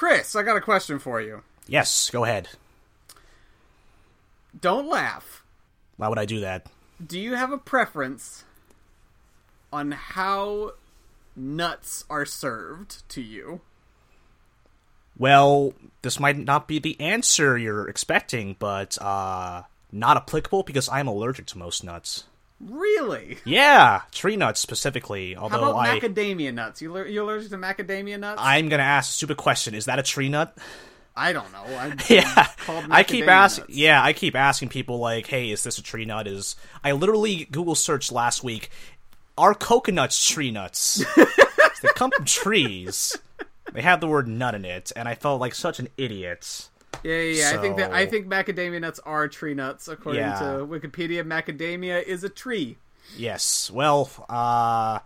Chris, I got a question for you. Yes, go ahead. Don't laugh. Why would I do that? Do you have a preference on how nuts are served to you? Well, this might not be the answer you're expecting, but uh not applicable because I'm allergic to most nuts. Really? Yeah, tree nuts specifically. How Although about I macadamia nuts? You, you allergic to macadamia nuts? I'm gonna ask a stupid question. Is that a tree nut? I don't know. I, Yeah, called I keep asking. Yeah, I keep asking people like, "Hey, is this a tree nut?" Is I literally Google searched last week, "Are coconuts tree nuts?" they come from trees. They have the word nut in it, and I felt like such an idiot. Yeah, yeah, yeah. I think that I think macadamia nuts are tree nuts according Yeah. to Wikipedia. Macadamia is a tree. Yes. Well, uh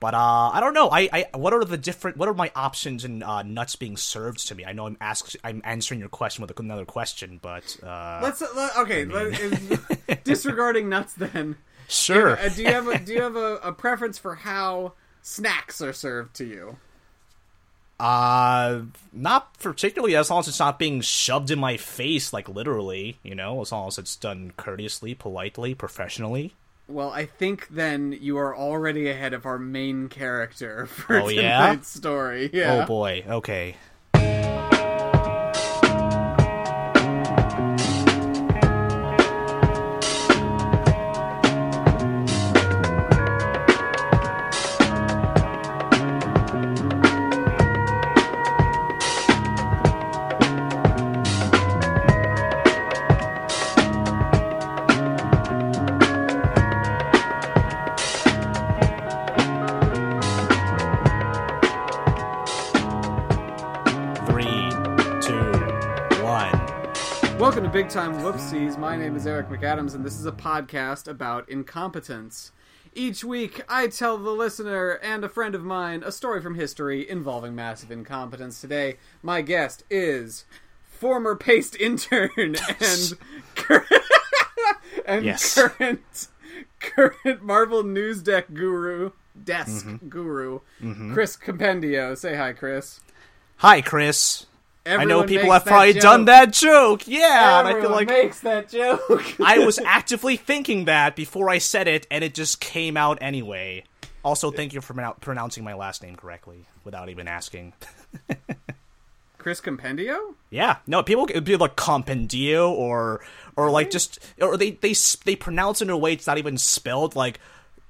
but uh I don't know. I, I what are the different what are my options in uh, nuts being served to me? I know I'm ask I'm answering your question with another question, but uh Let's uh, let, okay. let- disregarding nuts, then. sure. Uh, do you have a do you have a, a preference for how snacks are served to you? Uh, not particularly as long as it's not being shoved in my face, like literally, you know, as long as it's done courteously, politely, professionally. Well, I think then you are already ahead of our main character for Oh, yeah? tonight's story. Yeah. Oh boy, okay. Big Time Whoopsies. My name is Eric McAdams, and this is a podcast about incompetence. Each week, I tell the listener and a friend of mine a story from history involving massive incompetence. Today, my guest is former paste intern and cur- and Yes. current current Marvel news deck guru desk Mm-hmm. guru Chris Compendio. Say hi, Chris. Hi, Chris. I know people have probably joke. done that joke. Yeah, and I feel Everyone like makes that joke. I was actively thinking that before I said it, and it just came out anyway. Also, thank you for pronou- pronouncing my last name correctly without even asking. Chris Compendio? Yeah, no, people it would be like compendio or or like just or they they they pronounce it in a way it's not even spelled like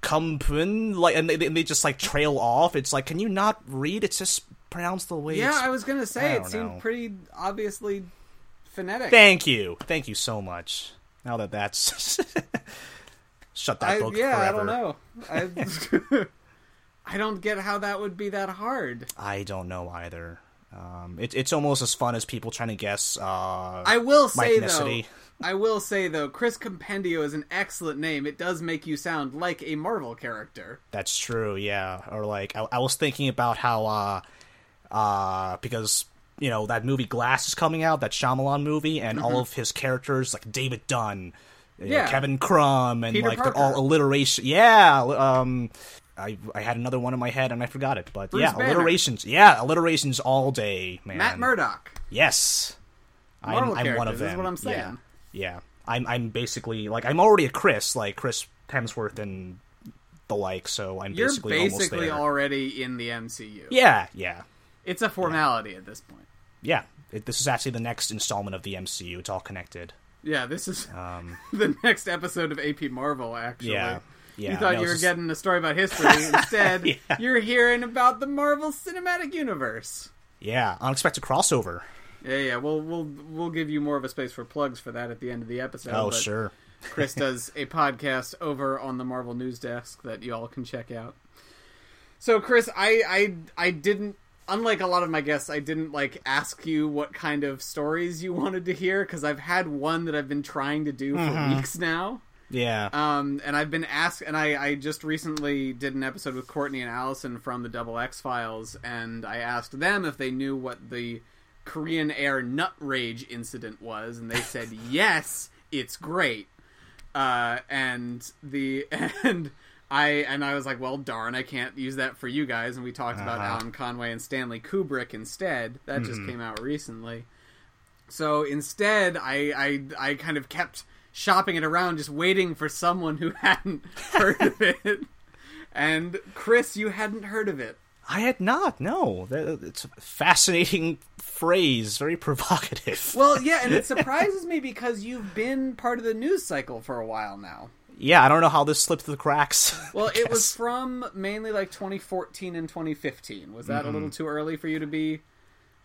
compun like and they, and they just like trail off. It's like, can you not read? It's just pronounced the way. Yeah. I was gonna say it seemed know. pretty obviously phonetic. Thank you, thank you so much. Now that that's shut that I, book. yeah, I don't know. I, I don't get how that would be that hard. I don't know either. Um, it, it's almost as fun as people trying to guess. Uh, I will my say though. I will say though, Chris Compendio is an excellent name. It does make you sound like a Marvel character. That's true, yeah. Or like I, I was thinking about how uh uh because you know that movie Glass is coming out, that Shyamalan movie, and all of his characters like David Dunn, you know, Mm-hmm. Yeah. Kevin Crumb, and Peter like they're all alliteration. Yeah, um, I I had another one in my head and I forgot it, but Bruce yeah, Banner. alliterations. Yeah, alliterations all day, man. Matt Murdock. Yes, I'm, I'm one of is them. what I'm saying. Yeah, yeah. I'm I'm basically like I'm already a Chris, like Chris Hemsworth and the like. So I'm You're basically, basically, almost there. already in the MCU. Yeah, yeah, It's a formality at this point. yeah. It, this is actually the next installment of the MCU. It's all connected. Yeah, this is Um, the next episode of AP Marvel. Actually, yeah, yeah. you thought no, you were is- getting a story about history. Instead, Yeah. you're hearing about the Marvel Cinematic Universe. yeah unexpected crossover. Yeah, yeah. We'll we'll we'll give you more of a space for plugs for that at the end of the episode. Oh, sure. Chris does a podcast over on the Marvel News Desk that you all can check out. So, Chris, I I I didn't. Unlike a lot of my guests, I didn't like ask you what kind of stories you wanted to hear because I've had one that I've been trying to do for Mm-hmm. weeks now. Yeah, Um, and I've been asked, and I, I just recently did an episode with Courtney and Allison from the Double X Files, and I asked them if they knew what the Korean Air nut rage incident was, and they said yes, it's great. Uh, and the and I and I was like, well, darn, I can't use that for you guys. And we talked about Uh-huh. Alan Conway and Stanley Kubrick instead. That just came out recently. So instead, I, I I kind of kept shopping it around, just waiting for someone who hadn't heard of it. And Chris, you hadn't heard of it. I had not. No, it's a fascinating phrase, very provocative. Well, yeah, and it surprises me because you've been part of the news cycle for a while now. Yeah, I don't know how this slipped through the cracks. Well, it was from mainly like 2014 and 2015. Was that a Mm-hmm. little too early for you to be?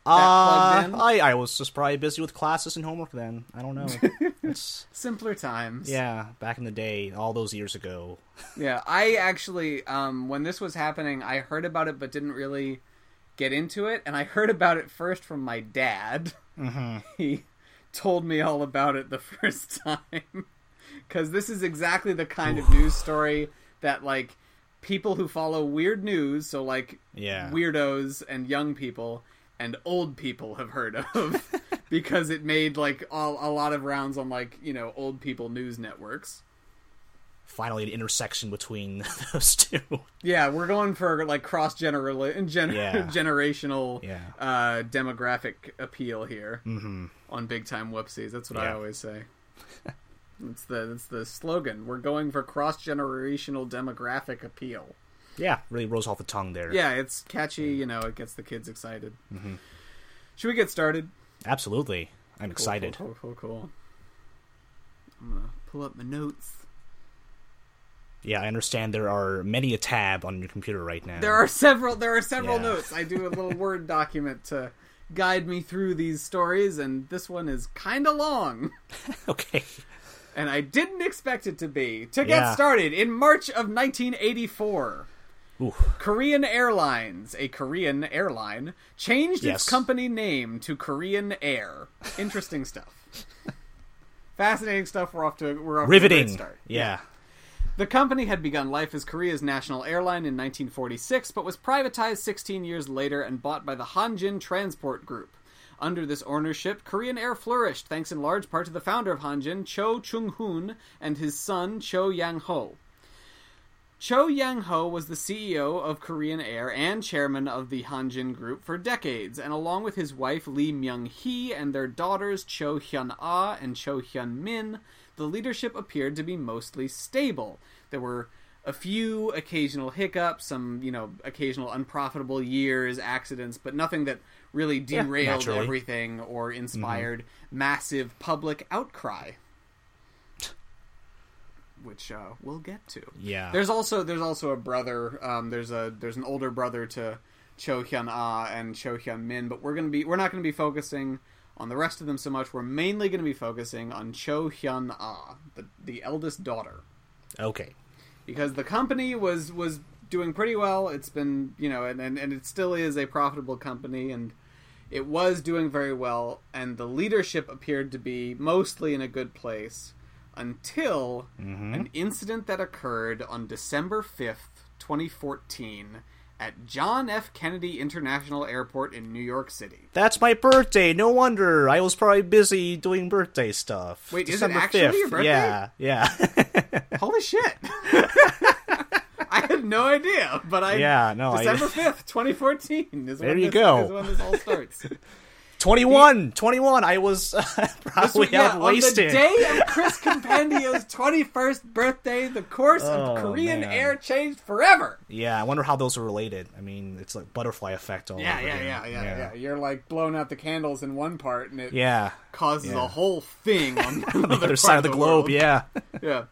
Uh, plugged in? I I was just probably busy with classes and homework then. I don't know. it's Simpler times. yeah, back in the day, all those years ago. Yeah, I actually, um, when this was happening, I heard about it but didn't really get into it, and I heard about it first from my dad. Mm-hmm. He told me all about it the first time because this is exactly the kind of news story that like people who follow weird news, so like Yeah. weirdos and young people and old people have heard of because it made like all, a lot of rounds on like you know old people news networks. Finally, an intersection between those two. Yeah, we're going for like cross general gen- Yeah. generational Yeah. uh, demographic appeal here on big time whoopsies. That's what I always say. It's the it's the slogan. We're going for cross generational demographic appeal. Yeah, really rolls off the tongue there. Yeah, it's catchy. You know, it gets the kids excited. Mm-hmm. Should we get started? absolutely. I'm Cool, excited. Cool, cool, cool, cool. I'm gonna pull up my notes. Yeah, I understand there are many a tab on your computer right now. There are several. There are several Yeah. notes. I do a little word document to guide me through these stories, and this one is kind of long. okay. And I didn't expect it to be. To get Yeah. started, in March of 1984, Ooh. Korean Airlines, a Korean airline, changed Yes. its company name to Korean Air. Interesting stuff. Fascinating stuff. We're off to we're off to a Riveting. great start. Yeah. The company had begun life as Korea's national airline in 1946, but was privatized 16 years later and bought by the Hanjin Transport Group. Under this ownership, Korean Air flourished thanks in large part to the founder of Hanjin, Cho Chung-hoon, and his son, Cho Yang-ho. Cho Yang-ho was the CEO of Korean Air and chairman of the Hanjin Group for decades, and along with his wife Lee Myung-hee and their daughters Cho Hyun-ah and Cho Hyun-min, the leadership appeared to be mostly stable. There were a few occasional hiccups, some, you know, occasional unprofitable years, accidents, but nothing that really derailed naturally. everything or inspired massive public outcry. Which uh, we'll get to. Yeah. There's also there's also a brother. Um, there's a there's an older brother to Cho Hyun Ah and Cho Hyun Min, but we're gonna be we're not gonna be focusing on the rest of them so much. We're mainly gonna be focusing on Cho Hyun Ah, the the eldest daughter, Okay. because the company was was doing pretty well. It's been you know and and, and it still is a profitable company and. It was doing very well, and the leadership appeared to be mostly in a good place until mm-hmm. an incident that occurred on December 5th, 2014, at John F. Kennedy International Airport in New York City. That's my birthday. No wonder. I was probably busy doing birthday stuff. Wait, is it December actually 5th. your birthday? Yeah, yeah. Holy shit! I had no idea, but I Yeah, no, December fifth, twenty fourteen is There when you this, go. is when this all starts. 21. 21. I was uh, probably yeah, out on wasted. the day of Chris Compendio's twenty first birthday, the course of Oh, Korean man. Air changed forever. Yeah, I wonder how those are related. I mean, it's like butterfly effect all Yeah, over yeah, again. yeah, yeah, yeah, You're like blowing out the candles in one part, and it Yeah. causes Yeah. a whole thing on the The other side of the globe, yeah. yeah.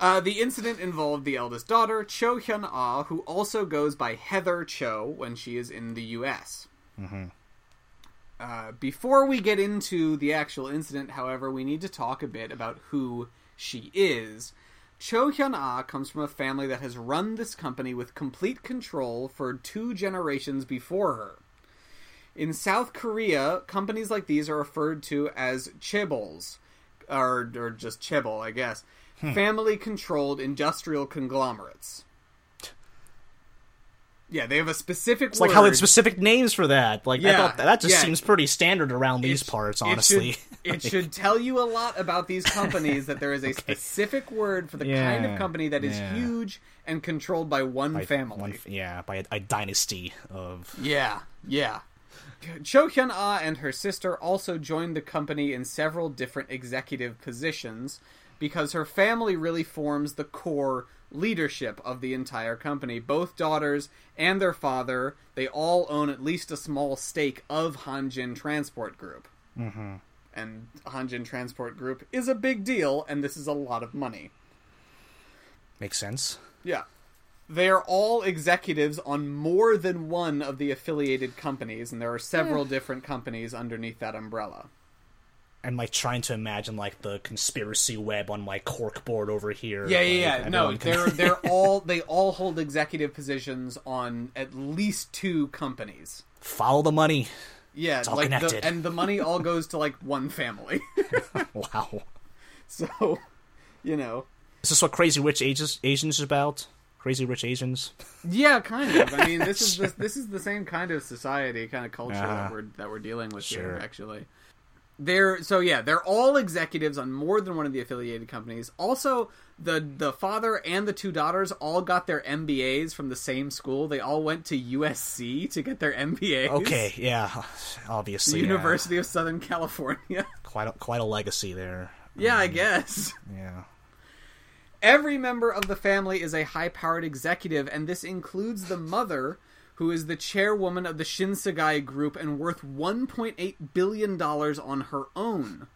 Uh, the incident involved the eldest daughter, Cho Hyun Ah, who also goes by Heather Cho when she is in the U.S. Uh, before we get into the actual incident, however, we need to talk a bit about who she is. Cho Hyun Ah comes from a family that has run this company with complete control for two generations before her. In South Korea, companies like these are referred to as chaebols, or, or just chaebol, I guess, family controlled industrial conglomerates. Yeah, they have a specific It's like how it's specific names for that. Like I Yeah, thought that, that just yeah. seems pretty standard around these It- parts, it honestly. should- It should, tell you a lot about these companies that there is a specific word for the kind of company that is yeah. huge and controlled by one By family. one- yeah, by a, a dynasty of Yeah, yeah. Cho Hyun Ah and her sister also joined the company in several different executive positions because her family really forms the core leadership of the entire company. Both daughters and their father, they all own at least a small stake of Hanjin Transport Group. Mm-hmm. And Hanjin Transport Group is a big deal, and this is a lot of money. makes sense. Yeah. They are all executives on more than one of the affiliated companies, and there are several different companies underneath that umbrella. I'm like trying to imagine like the conspiracy web on my cork board over here. Yeah, yeah, like, yeah. No, can- they're they're all they all hold executive positions on at least two companies. follow the money. Yeah, it's all like the, connected. and the money all goes to like one family. Wow. so, you know, Is this what Crazy Rich Asians Asians is about? Crazy Rich Asians? yeah, kind of. I mean, this is the, this is the same kind of society, kind of culture that Uh-huh. we're that we're dealing with Sure. here. Actually, they're so yeah, they're all executives on more than one of the affiliated companies. Also, the the father and the two daughters all got their MBAs from the same school. They all went to USC to get their MBAs. Okay, yeah, obviously. yeah. University of Southern California. Quite a, quite a legacy there. yeah, I um, guess. Yeah. Every member of the family is a high powered executive, and this includes the mother, who is the chairwoman of the Shinsegae Group and worth $1.8 billion on her own.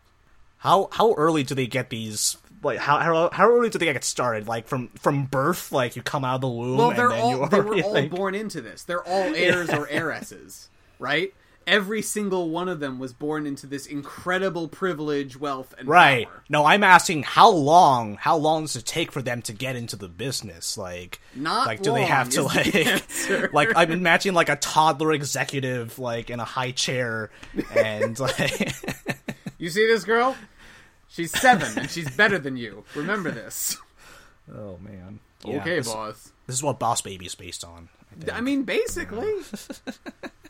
How how early do they get these? Like how how, how early do they get started? Like from from birth, like you come out of the womb. Well, they're then all, they were all like- born into this. They're all heirs or heiresses, right? Every single one of them was born into this incredible privilege, wealth, and Right. power. No, I'm asking how long how long does it take for them to get into the business? Like Not like do they have to like like I'm imagining like a toddler executive like in a high chair and like You see this girl? She's seven, and she's better than you. Remember this. Oh man. Yeah, okay, this, boss. This is what Boss Baby is based on. I. I mean, basically.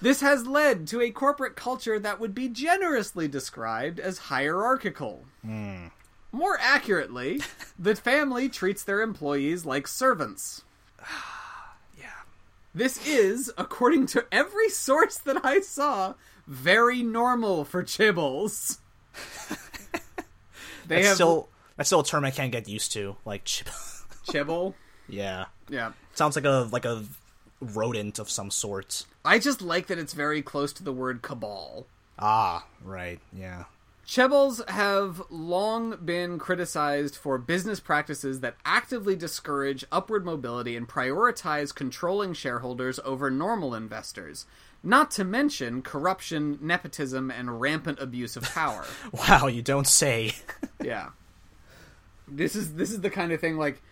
this has led to a corporate culture that would be generously described as hierarchical. Hmm. More accurately, the family treats their employees like servants. yeah. This is, according to every source that I saw, very normal for Chibbles. they That's have still that's still a term I can't get used to. Like chib- Chibble. Yeah. Yeah. Sounds like a like a rodent of some sort. I just like that it's very close to the word cabal. Ah, right. Yeah. Chebbles have long been criticized for business practices that actively discourage upward mobility and prioritize controlling shareholders over normal investors, not to mention corruption, nepotism, and rampant abuse of power. Wow, you don't say. yeah. This is this is the kind of thing like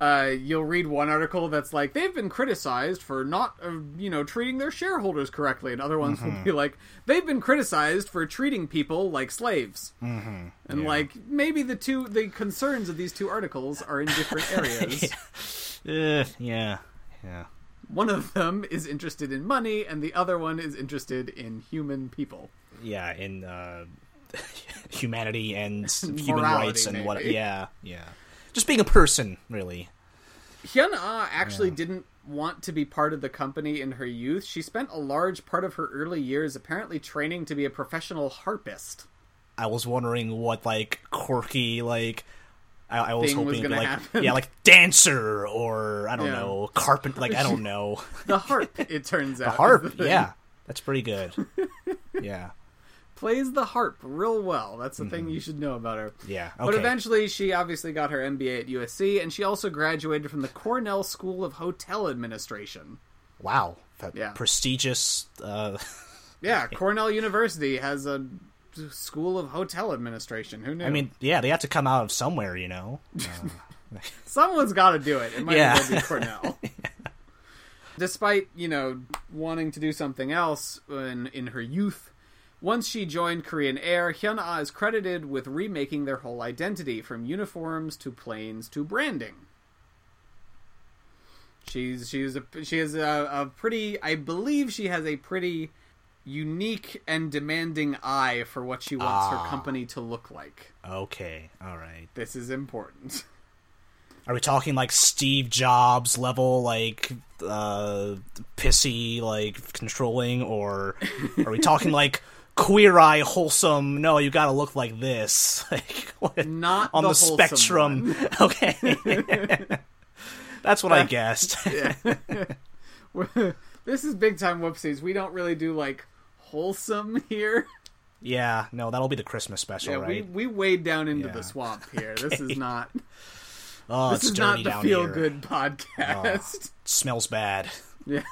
uh, you'll read one article that's like they've been criticized for not uh, you know treating their shareholders correctly and other ones will be like they've been criticized for treating people like slaves mm-hmm. and Yeah. like maybe the two the concerns of these two articles are in different areas Uh, yeah. Yeah. one of them is interested in money and the other one is interested in human people Yeah, in uh humanity and human Morality, rights and what yeah, yeah. Just being a person, really. Hyun Ah actually didn't want to be part of the company in her youth. She spent a large part of her early years apparently training to be a professional harpist. I was wondering what like quirky like I, I was was hoping gonna like happen. yeah, like dancer or I don't Yeah. know, carpent like I don't know. The harp, it turns out. the Harp, yeah. That's pretty good. Yeah. Plays the harp real well. That's the thing you should know about her. Yeah. But eventually, she obviously got her MBA at USC, and she also graduated from the Cornell School of Hotel Administration. wow. That Yeah. prestigious uh Yeah, Cornell University has a school of hotel administration. Who knew? I mean, yeah, they have to come out of somewhere, you know. Uh, Someone's got to do it. It might Yeah. as well be Cornell. Despite, you know, wanting to do something else in, in her youth, once she joined Korean Air, Hyun Ah is credited with remaking their whole identity, from uniforms to planes to branding. She's she's a she has a, a pretty I believe she has a pretty unique and demanding eye for what she wants Ah. her company to look like. Okay, all right. This is important. Are we talking like Steve Jobs level, like uh, pissy, like controlling, or are we talking like queer eye, wholesome? No, you got to look like this, like what? Not on the the, spectrum. Okay, that's what I uh, guessed. this is big time whoopsies. We don't really do like wholesome here. yeah, no, that'll be the Christmas special, Yeah, right? we we wade down into Yeah. the swamp here. This is not oh, this it's is not the down feel here. Oh. good podcast. It smells bad. Yeah.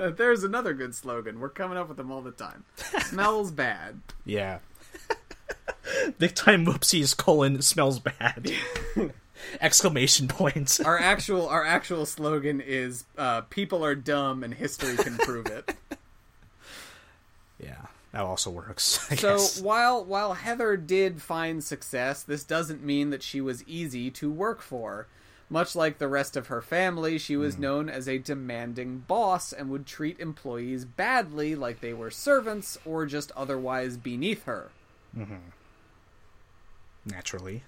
There's another good slogan. We're coming up with them all the time. Smells bad. Yeah. Big time whoopsies colon smells bad. Exclamation points. Our actual our actual slogan is uh, "People are dumb and history can prove it." Yeah, that also works. I so guess. while while Heather did find success, this doesn't mean that she was easy to work for. Much like the rest of her family, she was known as a demanding boss and would treat employees badly like they were servants or just otherwise beneath her. Mm-hmm. Naturally.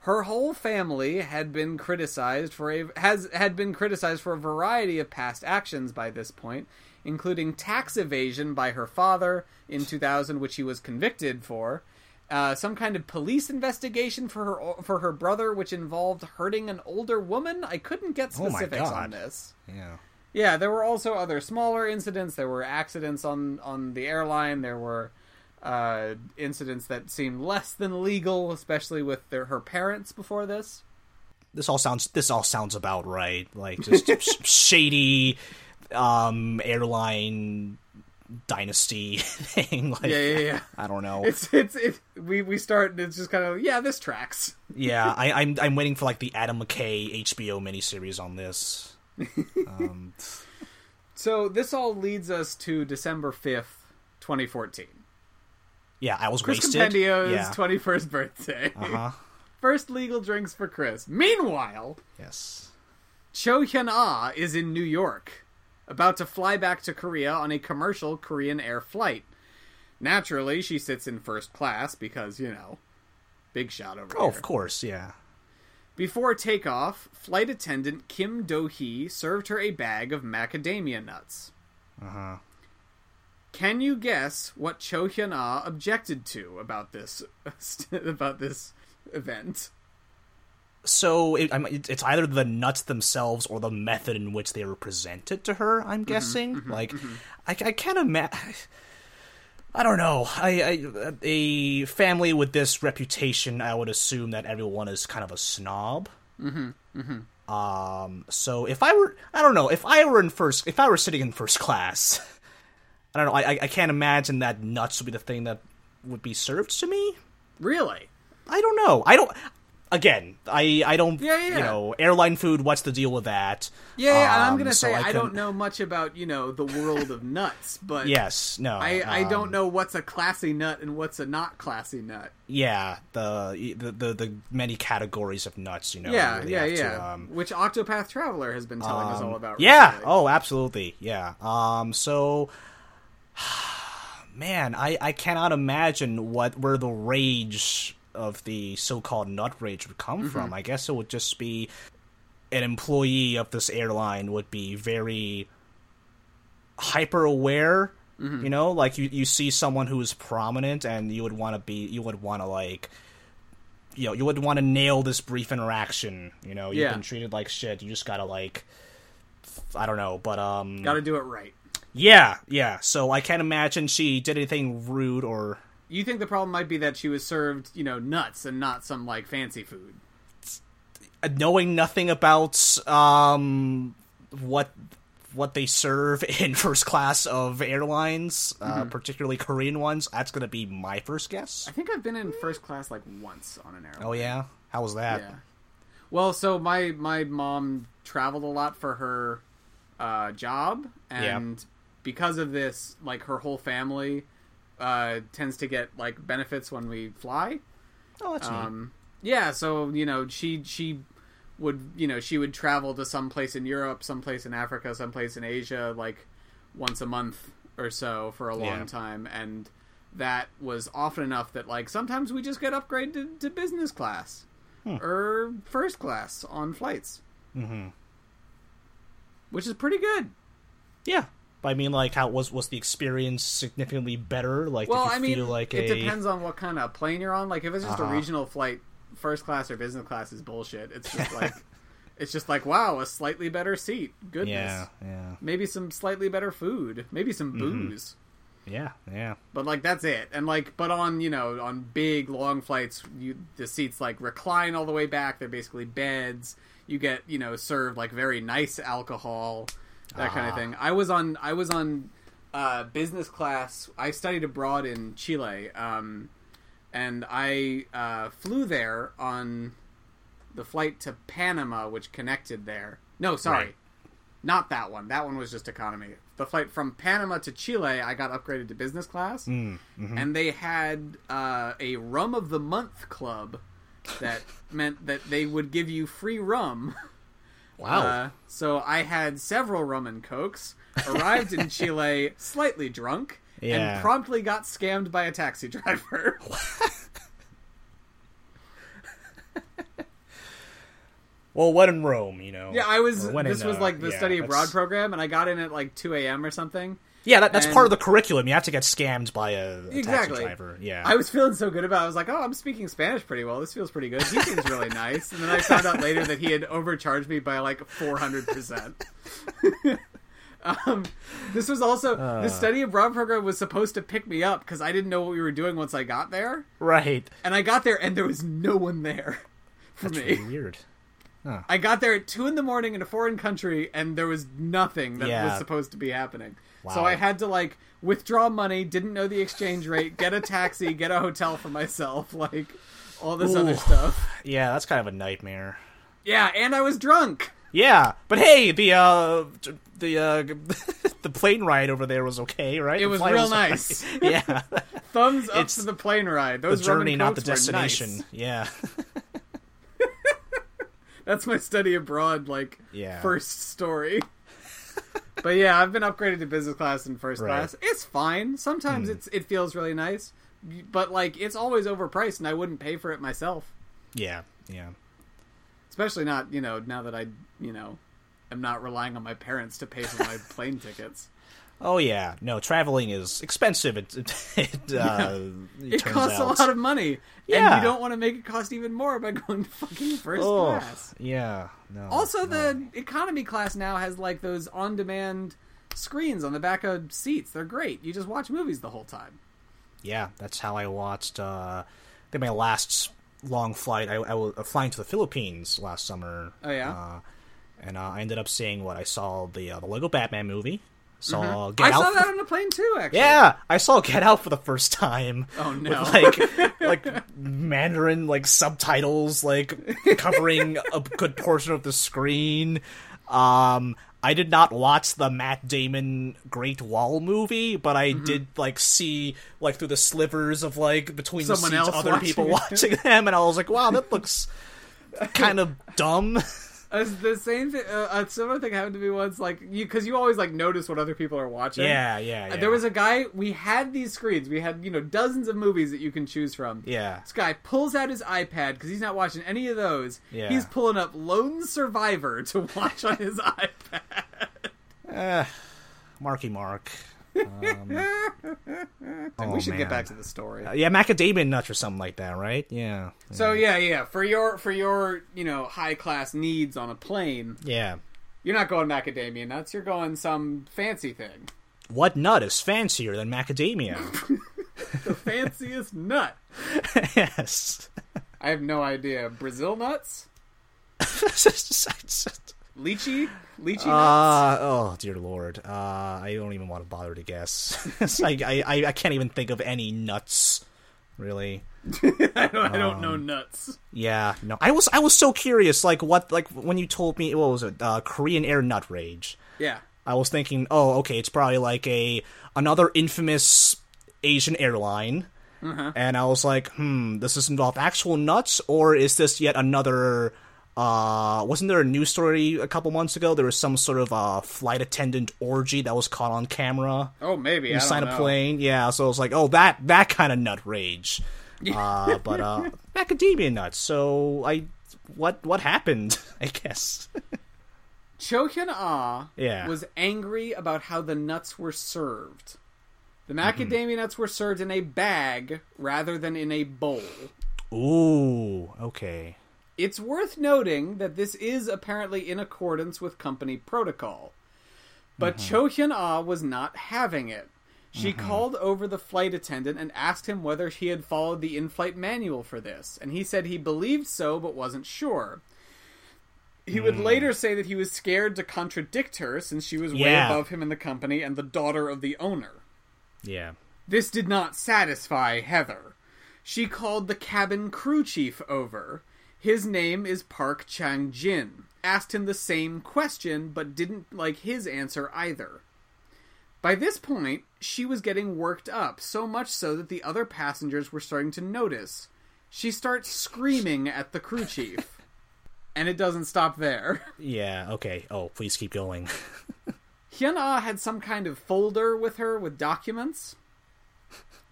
Her whole family had been criticized for a has had been criticized for a variety of past actions by this point, including tax evasion by her father in 2000, which he was convicted for. Uh, some kind of police investigation for her for her brother, which involved hurting an older woman. I couldn't get Oh specifics on this. Yeah. Yeah, there were also other smaller incidents. There were accidents on on the airline. There were uh, incidents that seemed less than legal, especially with their, her parents before this. This all sounds this all sounds about right. Like just shady um airline dynasty thing like Yeah, yeah, yeah. I don't know. It's it's it. We we start. and It's just kind of yeah. This tracks. yeah, I, I'm I'm waiting for like the Adam McKay HBO miniseries on this. Um, So this all leads us to December fifth, twenty fourteen. yeah, I was Chris wasted. Compendio's yeah. twenty first birthday. Uh huh. First legal drinks for Chris. Meanwhile, Yes. Cho Hyun Ah is in New York, about to fly back to Korea on a commercial Korean Air flight. Naturally, she sits in first class because you know, big shot over Oh, here. of course. Yeah. Before takeoff, flight attendant Kim Do Hee served her a bag of macadamia nuts. Uh huh. Can you guess what Cho Hyun Ah objected to about this about this event? So it, I'm, it's either the nuts themselves or the method in which they were presented to her. I'm guessing. like, I, I can't imagine. I don't know. I, I a family with this reputation, I would assume that everyone is kind of a snob. Mm-hmm. Mm-hmm. Um. So if I were, I don't know, if I were in first, if I were sitting in first class, I don't know. I- I can't imagine that nuts would be the thing that would be served to me. Really? I don't know. I don't. Again, I I don't. Yeah, yeah. You know, airline food. What's the deal with that? Yeah, and I'm Um, gonna so say I, couldn't- don't know much about you know the world of nuts, but Yes, no. I I um, don't know what's a classy nut and what's a not classy nut. Yeah, the, the the the many categories of nuts. You know. yeah, really yeah, have to, yeah. um, Which Octopath Traveler has been telling us all about. yeah. recently. Oh, absolutely. Yeah. Um. So. Man, I, I cannot imagine what where the rage of the so-called nut rage would come Mm-hmm. from. I guess it would just be an employee of this airline would be very hyper aware. Mm-hmm. You know, like you, you see someone who is prominent, and you would want to be you would want to like you know you would want to nail this brief interaction. You know, you've Yeah. been treated like shit. You just gotta like I don't know, but um, Got to do it right. yeah, yeah. So I can't imagine she did anything rude or You think the problem might be that she was served, you know, nuts and not some like fancy food. uh, knowing nothing about um what what they serve in first class of airlines, uh, Mm-hmm. particularly Korean ones. That's gonna be my first guess. I think I've been in first class like once on an airline. Oh yeah, how was that? Yeah. Well, so my my mom traveled a lot for her uh, job, and because of this, like her whole family uh, tends to get like benefits when we fly. Oh, that's neat. Um, yeah, so you know she she would you know she would travel to some place in Europe, some place in Africa, some place in Asia, like once a month or so for a long Yeah. time, and that was often enough that like sometimes we just get upgraded to business class or first class on flights, hmm which is pretty good. Yeah. But I mean, like, how was was the experience significantly better? Like, Well, did you I mean, like it a depends on what kind of plane you're on. Like, if it's just Uh-huh. a regional flight, first class or business class is bullshit. It's just like, it's just like, wow, a slightly better seat. Goodness. yeah, yeah, Maybe some slightly better food. Maybe some Mm-hmm. booze. yeah, yeah. But like that's it. And like, but on you know on big long flights, you the seats like recline all the way back. They're basically beds. You get you know served like very nice alcohol, that kind of Ah. thing. I was on I was on uh, business class. I studied abroad in Chile, um, and I uh, flew there on the flight to Panama, which connected there. No, sorry, Right. not that one. That one was just economy. The flight from Panama to Chile, I got upgraded to business class, Mm, mhm. and they had uh, a rum of the month club that meant that they would give you free rum. Wow. Uh, so I had several rum and cokes. Arrived in Chile slightly drunk, Yeah. and promptly got scammed by a taxi driver. well, what in Rome, you know. yeah, I was. When This in, was uh, like the yeah, study abroad that's- program, and I got in at like two a.m. or something. Yeah, that, that's and- part of the curriculum. You have to get scammed by a, a Exactly. taxi driver. Yeah. I was feeling so good about it. I was like, oh, I'm speaking Spanish pretty well. This feels pretty good. He seems really nice. And then I found out later that he had overcharged me by like 400%. um, this was also, Uh. the study abroad program was supposed to pick me up because I didn't know what we were doing once I got there. right. And I got there and there was no one there for That's me. really weird. I got there at 2 in the morning in a foreign country and there was nothing that Yeah. was supposed to be happening. So I had to like withdraw money, didn't know the exchange rate, get a taxi, get a hotel for myself, like all this other stuff. Yeah, that's kind of a nightmare. Yeah, and I was drunk. Yeah, but hey, the uh, the uh, the plane ride over there was okay, right? It The was real alright. nice. yeah, Thumbs up It's for the plane ride. the Those and journey, not the were nice. destination. Yeah, That's my study abroad like Yeah. first story. But yeah, I've been upgraded to business class and first Right. Class. It's fine. Sometimes hmm. it's it feels really nice, but like it's always overpriced, and I wouldn't pay for it myself. yeah, yeah. Especially not you know now that I you know am not relying on my parents to pay for my plane tickets. Oh yeah, no, traveling is expensive. It it, uh, it It costs out. a lot of money, and you don't want to make it cost even more by going to fucking first Oh, class. yeah, no. Also, no. the economy class now has like those on-demand screens on the back of seats. They're great. You just watch movies the whole time. yeah, that's how I watched. Uh, I think my last long flight. I, I was uh, flying to the Philippines last summer. Oh, yeah? uh, and uh, I ended up seeing what I saw the uh, the Lego Batman movie. Saw Mm-hmm. I Out. saw that on the plane too. Actually, Yeah, I saw Get Out for the first time. Oh, no. With, like like Mandarin like subtitles like covering a good portion of the screen. Um I did not watch the Matt Damon Great Wall movie, but Mm-hmm. I did like see like through the slivers of like between Someone the seats other people it. watching them and I was like, wow, that looks kind of dumb. As the same thing. Uh, a similar thing happened to me once. Like you, because you always like notice what other people are watching. yeah, yeah, Uh, yeah. There was a guy. We had these screens. We had you know dozens of movies that you can choose from. Yeah. This guy pulls out his iPad because he's not watching any of those. Yeah. He's pulling up Lone Survivor to watch on his iPad. Uh, Marky Mark. Um, oh, we should man. get back to the story. Uh, yeah, macadamia nuts or something like that, right? Yeah. So yeah, yeah. For your for your you know high class needs on a plane, Yeah. you're not going macadamia nuts. You're going some fancy thing, What nut is fancier than macadamia? the fanciest nut. yes. I have no idea. Brazil nuts, lychee, lychee nuts. uh, oh dear lord. Uh, I don't even want to bother to guess. I, I, I, can't even think of any nuts. Really. I don't, I don't um, know nuts. Yeah, no. I was I was so curious, like what like when you told me what was it, uh, Korean Air Nut Rage. Yeah, I was thinking, oh, okay, it's probably like a another infamous Asian airline. And I was like, hmm, does this involve actual nuts, or is this yet another uh, wasn't there a news story a couple months ago? There was some sort of uh, flight attendant orgy that was caught on camera Oh, maybe. I inside a plane. Yeah, so it was like, oh, that that kind of nut rage. uh, but uh, macadamia nuts. So I, what what happened? I guess. Cho Hyun Ah Yeah. was angry about how the nuts were served. The Mm-hmm. macadamia nuts were served in a bag rather than in a bowl. Ooh, okay. It's worth noting that this is apparently in accordance with company protocol. But mm-hmm. Cho Hyun Ah was not having it. She mm-hmm. called over the flight attendant and asked him whether he had followed the in flight manual for this, and he said he believed so but wasn't sure. He would mm. later say that he was scared to contradict her since she was way above him in the company and the daughter of the owner. Yeah. This did not satisfy Heather. She called the cabin crew chief over. His name is Park Chang Jin. Asked him the same question, but didn't like his answer either. By this point, she was getting worked up, so much so that the other passengers were starting to notice. She starts screaming at the crew chief. and it doesn't stop there. Yeah. Okay. Oh, please keep going. Hyun Ah had some kind of folder with her with documents.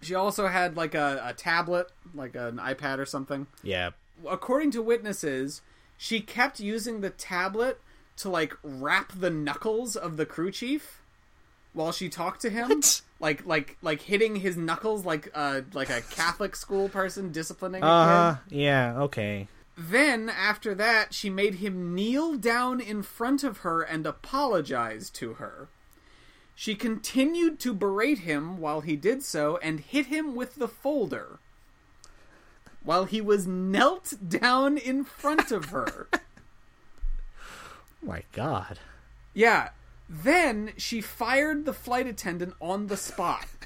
She also had like a, a tablet, like an iPad or something. yeah. According to witnesses, she kept using the tablet to like wrap the knuckles of the crew chief while she talked to him. What? Like like like hitting his knuckles like uh like a Catholic school person disciplining a Uh. Yeah. Okay. Then, after that, she made him kneel down in front of her and apologize to her. She continued to berate him while he did so and hit him with the folder while he was knelt down in front of her. My God. yeah. Then she fired the flight attendant on the spot.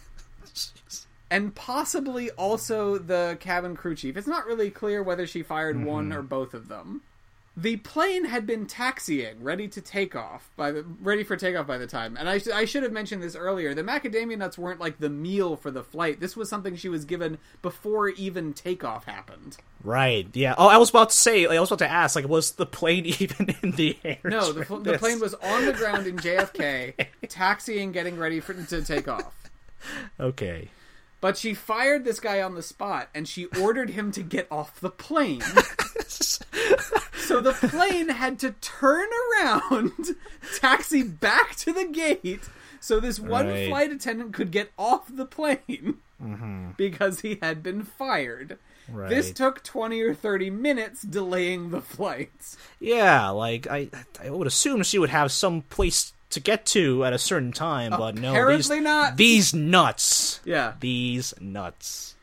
And possibly also the cabin crew chief. It's not really clear whether she fired mm-hmm. one or both of them. The plane had been taxiing, ready to take off by the ready for takeoff by the time. And I, sh- I should have mentioned this earlier. The macadamia nuts weren't like the meal for the flight. This was something she was given before even takeoff happened. Right. Yeah. Oh, I was about to say. I was about to ask. Like, was the plane even in the air? No, the, the plane was on the ground in JFK, taxiing, getting ready for to take off. Okay. But she fired this guy on the spot and she ordered him to get off the plane. so the plane had to turn around, taxi back to the gate so this one Right. flight attendant could get off the plane mm-hmm. because he had been fired. Right. This took 20 or 30 minutes delaying the flights. Yeah. Like, I, I would assume she would have some place to get to at a certain time, but no. These, not. These nuts. Yeah. These nuts.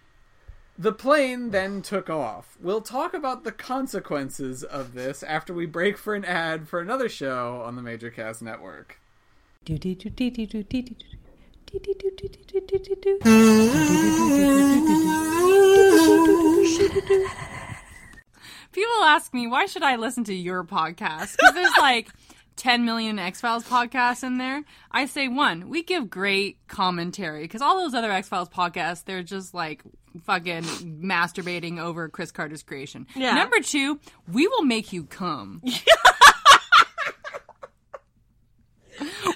The plane then took off. We'll talk about the consequences of this after we break for an ad for another show on the Major Cast Network. People ask me, why should I listen to your podcast? Because there's like 10 million X Files podcasts in there. I say, one, we give great commentary. Because all those other X Files podcasts, they're just like fucking masturbating over Chris Carter's creation. Yeah. Number two, we will make you come.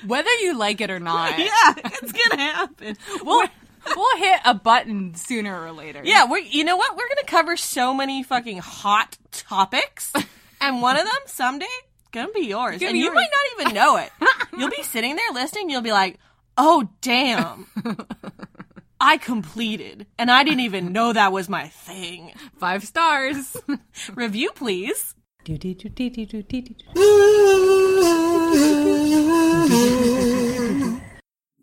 Whether you like it or not. Yeah, it's gonna happen. We'll, we'll hit a button sooner or later. Yeah, we you know what? We're gonna cover so many fucking hot topics, and one of them someday gonna be yours, Gonna and be you yours. might not even know it. You'll be sitting there listening, you'll be like, "Oh damn." I completed, and I didn't even know that was my thing. Five stars. Review, please.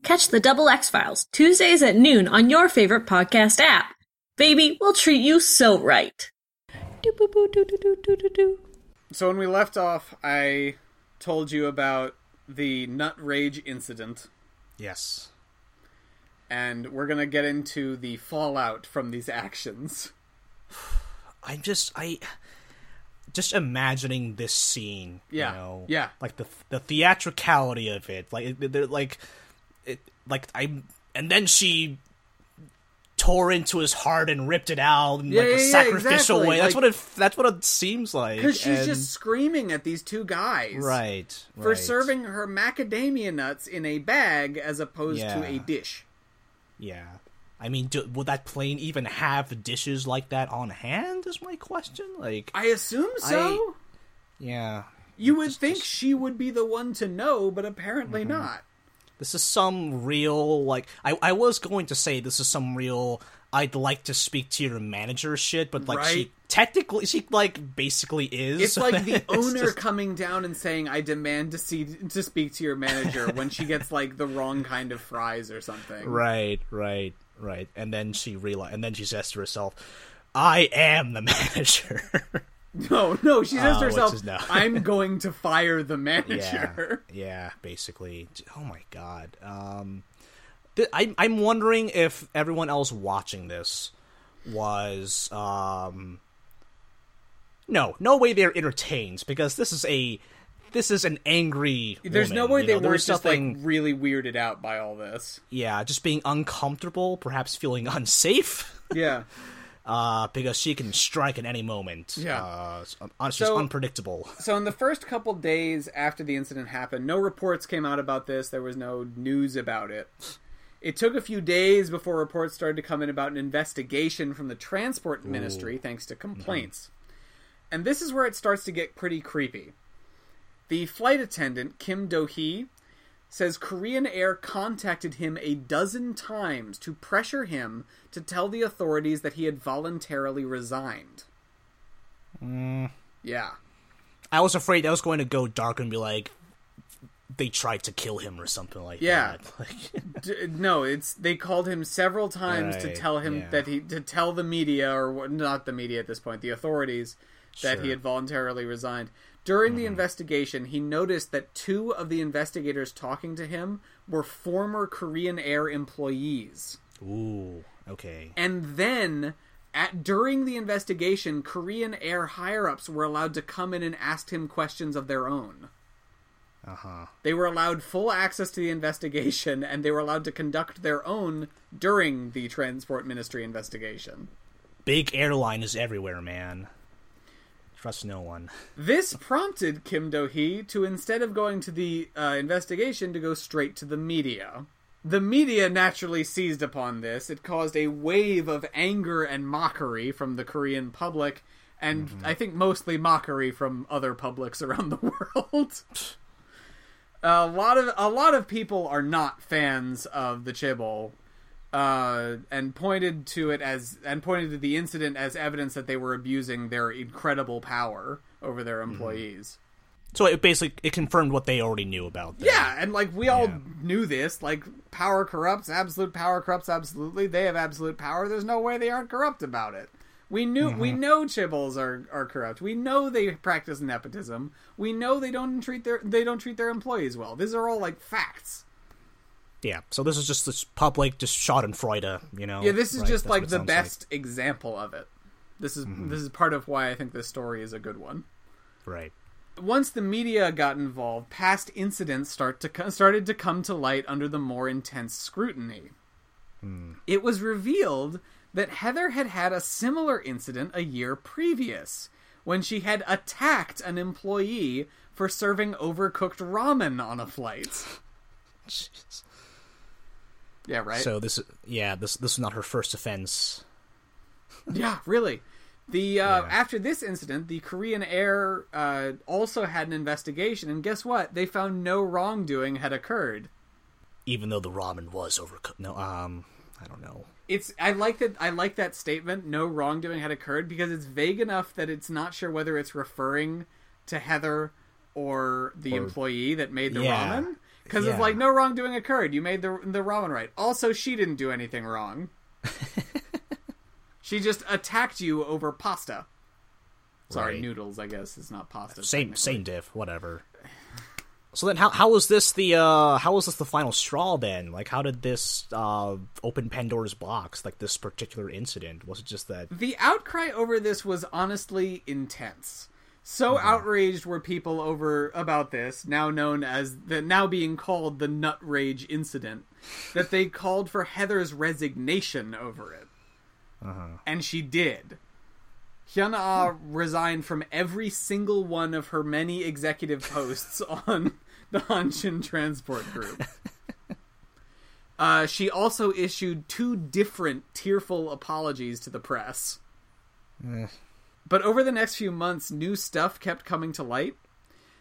Catch the Double X Files Tuesdays at noon on your favorite podcast app. Baby, we'll treat you so right. So when we left off, I told you about the nut rage incident, Yes. and we're gonna get into the fallout from these actions. I'm just I just imagining this scene. Yeah, You know, yeah. Like the the theatricality of it. Like they're like it like I and then she tore into his heart and ripped it out in Yeah, like yeah, a sacrificial exactly. way. That's Like- what it. That's what it seems like. Because she's and- just screaming at these two guys. right For right. serving her macadamia nuts in a bag as opposed to a dish. Yeah. I mean, do, would that plane even have dishes like that on hand? Is my question. Like, I assume so. yeah, you would think she would be the one to know, but apparently Mm-hmm. not. This is some real like. I I was going to say this is some real. I'd like to speak to your manager shit, but like she Right. technically she like basically is. It's like the It's owner just- coming down and saying, "I demand to see to speak to your manager" when she gets like the wrong kind of fries or something. Right, right, right. And then she realize, and then she says to herself, "I am the manager." No, no, she says Oh, to herself, his now? "I'm going to fire the manager." yeah. Basically, oh my god. Um, th- I, I'm wondering if everyone else watching this was um. No, no way they're entertained because this is a this is an angry. There's no way you they know? There weren't just like really weirded out by all this. yeah, just being uncomfortable, perhaps feeling unsafe. Yeah. Uh, because she can strike at any moment. Yeah. uh, it's, un- just So- unpredictable. So in the first couple days after the incident happened, no reports came out about this. There was no news about it. It took a few days before reports started to come in about an investigation from the transport ministry thanks to complaints. And this is where it starts to get pretty creepy. The flight attendant, Kim Do-hee, says Korean Air contacted him a dozen times to pressure him to tell the authorities that he had voluntarily resigned. Mm. Yeah. I was afraid that was going to go dark and be like, they tried to kill him or something like Yeah. that. Like, D- no, it's they called him several times to tell him yeah. that he to tell the media or not the media at this point, the authorities that he Sure. Mm-hmm. had voluntarily resigned. During the investigation, he noticed that two of the investigators talking to him were former Korean Air employees. ooh, okay. And then at during the investigation, Korean Air higher-ups were allowed to come in and ask him questions of their own. Uh huh. They were allowed full access to the investigation, and they were allowed to conduct their own during the transport ministry investigation. Big airline is everywhere, man. Trust no one. This prompted Kim Do Hee to instead of going to the uh, investigation, to go straight to the media. The media naturally seized upon this. It caused a wave of anger and mockery from the Korean public, and I think mostly mockery from other publics around the world. a lot of a lot of people are not fans of the Chaebol, uh, and pointed to it as and pointed to the incident as evidence that they were abusing their incredible power over their employees. So it basically it confirmed what they already knew about. Them. Yeah, and like we all Yeah. knew this. Like power corrupts, absolute power corrupts absolutely. They have absolute power. There's no way they aren't corrupt about it. We knew we know Chaebols are, are corrupt. We know they practice nepotism. We know they don't treat their they don't treat their employees well. These are all like facts. Yeah. So this is just this public just Schadenfreude, you know. Yeah, this is right? just That's like the best example of it. This is mm-hmm. this is part of why I think this story is a good one. Right. Once the media got involved, past incidents start to started to come to light under the more intense scrutiny. Hmm. It was revealed that Heather had had a similar incident a year previous when she had attacked an employee for serving overcooked ramen on a flight. Jeez. Yeah, right. So this is yeah this this is not her first offense. Yeah, really. The uh, Yeah. after this incident, the Korean Air uh, also had an investigation, and guess what? They found no wrongdoing had occurred. Even though the ramen was overcooked. No, um, I don't know. It's I like that I like that statement. No wrongdoing had occurred because it's vague enough that it's not sure whether it's referring to Heather or the Or- employee that made the Yeah. ramen. Because it's like no wrongdoing occurred. You made the the ramen right. Also, she didn't do anything wrong. she just attacked you over pasta. Sorry, Right. noodles. I guess it's not pasta. Same same diff, whatever. So then, how how was this the uh how was this the final straw then? Like, how did this uh open Pandora's box? Like this particular incident was it just that? The outcry over this was honestly intense. So outraged were people over about this, now known as the now being called the Nut Rage incident, that they called for Heather's resignation over it. And she did. Hyun Ah resigned from every single one of her many executive posts on the Hanjin Transport Group. Uh, she also issued two different tearful apologies to the press. But over the next few months, new stuff kept coming to light.